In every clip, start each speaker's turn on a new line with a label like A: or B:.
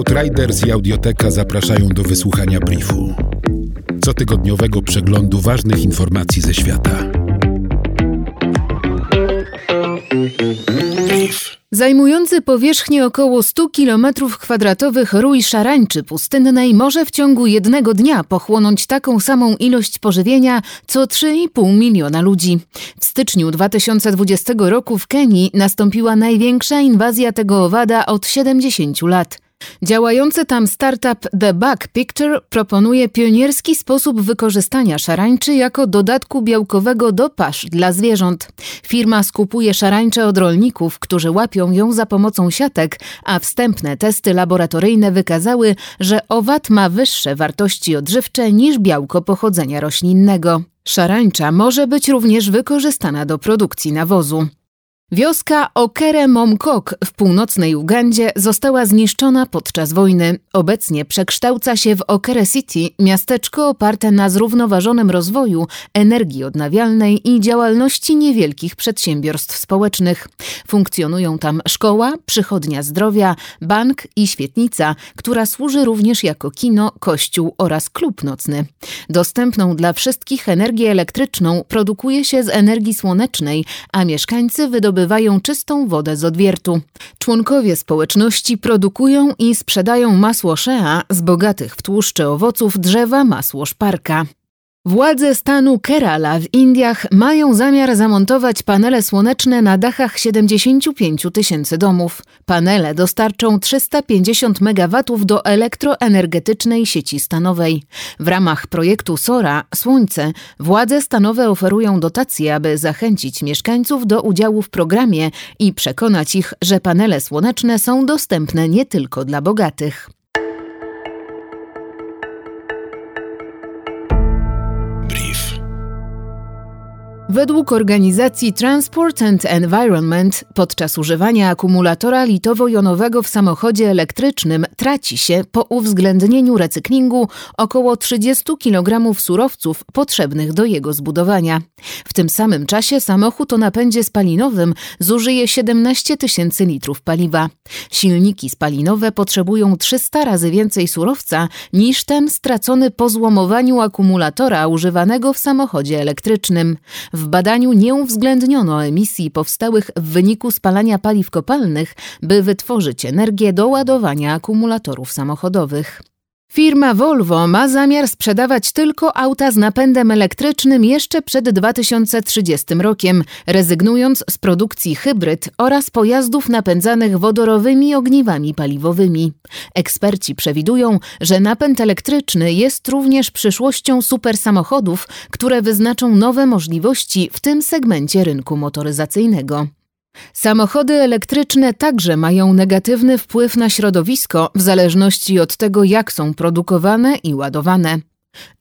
A: Outriders i Audioteka zapraszają do wysłuchania briefu. Cotygodniowego przeglądu ważnych informacji ze świata.
B: Zajmujący powierzchnię około 100 km2 rój szarańczy pustynnej może w ciągu jednego dnia pochłonąć taką samą ilość pożywienia co 3,5 miliona ludzi. W styczniu 2020 roku w Kenii nastąpiła największa inwazja tego owada od 70 lat. Działający tam startup The Bug Picture proponuje pionierski sposób wykorzystania szarańczy jako dodatku białkowego do pasz dla zwierząt. Firma skupuje szarańczę od rolników, którzy łapią ją za pomocą siatek, a wstępne testy laboratoryjne wykazały, że owad ma wyższe wartości odżywcze niż białko pochodzenia roślinnego. Szarańcza może być również wykorzystana do produkcji nawozu. Wioska Okere Momkok w północnej Ugandzie została zniszczona podczas wojny. Obecnie przekształca się w Okere City, miasteczko oparte na zrównoważonym rozwoju, energii odnawialnej i działalności niewielkich przedsiębiorstw społecznych. Funkcjonują tam szkoła, przychodnia zdrowia, bank i świetnica, która służy również jako kino, kościół oraz klub nocny. Dostępną dla wszystkich energię elektryczną produkuje się z energii słonecznej, a mieszkańcy wydobywają zdobywają czystą wodę z odwiertu. Członkowie społeczności produkują i sprzedają masło shea z bogatych w tłuszcze owoców drzewa masło szparka. Władze stanu Kerala w Indiach mają zamiar zamontować panele słoneczne na dachach 75 tysięcy domów. Panele dostarczą 350 MW do elektroenergetycznej sieci stanowej. W ramach projektu SORA Słońce władze stanowe oferują dotacje, aby zachęcić mieszkańców do udziału w programie i przekonać ich, że panele słoneczne są dostępne nie tylko dla bogatych. Według organizacji Transport and Environment podczas używania akumulatora litowo-jonowego w samochodzie elektrycznym traci się po uwzględnieniu recyklingu około 30 kg surowców potrzebnych do jego zbudowania. W tym samym czasie samochód o napędzie spalinowym zużyje 17 tysięcy litrów paliwa. Silniki spalinowe potrzebują 300 razy więcej surowca niż ten stracony po złomowaniu akumulatora używanego w samochodzie elektrycznym. W badaniu nie uwzględniono emisji powstałych w wyniku spalania paliw kopalnych, by wytworzyć energię do ładowania akumulatorów samochodowych. Firma Volvo ma zamiar sprzedawać tylko auta z napędem elektrycznym jeszcze przed 2030 rokiem, rezygnując z produkcji hybryd oraz pojazdów napędzanych wodorowymi ogniwami paliwowymi. Eksperci przewidują, że napęd elektryczny jest również przyszłością supersamochodów, które wyznaczą nowe możliwości w tym segmencie rynku motoryzacyjnego. Samochody elektryczne także mają negatywny wpływ na środowisko w zależności od tego, jak są produkowane i ładowane.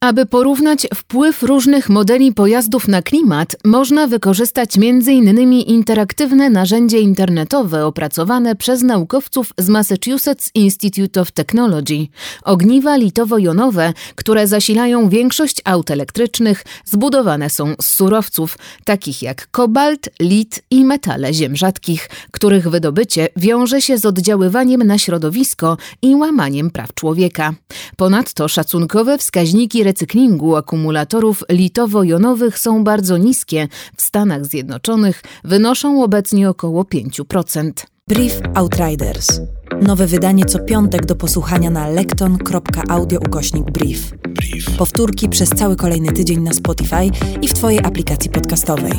B: Aby porównać wpływ różnych modeli pojazdów na klimat, można wykorzystać m.in. interaktywne narzędzie internetowe opracowane przez naukowców z Massachusetts Institute of Technology. Ogniwa litowo-jonowe, które zasilają większość aut elektrycznych, zbudowane są z surowców takich jak kobalt, lit i metale ziem rzadkich, których wydobycie wiąże się z oddziaływaniem na środowisko i łamaniem praw człowieka. Ponadto szacunkowe wskaźniki Wskaźniki recyklingu akumulatorów litowo-jonowych są bardzo niskie. W Stanach Zjednoczonych wynoszą obecnie około 5%.
C: Brief Outriders. Nowe wydanie co piątek do posłuchania na lekton.audio ukośnik brief. brief. Powtórki przez cały kolejny tydzień na Spotify i w Twojej aplikacji podcastowej.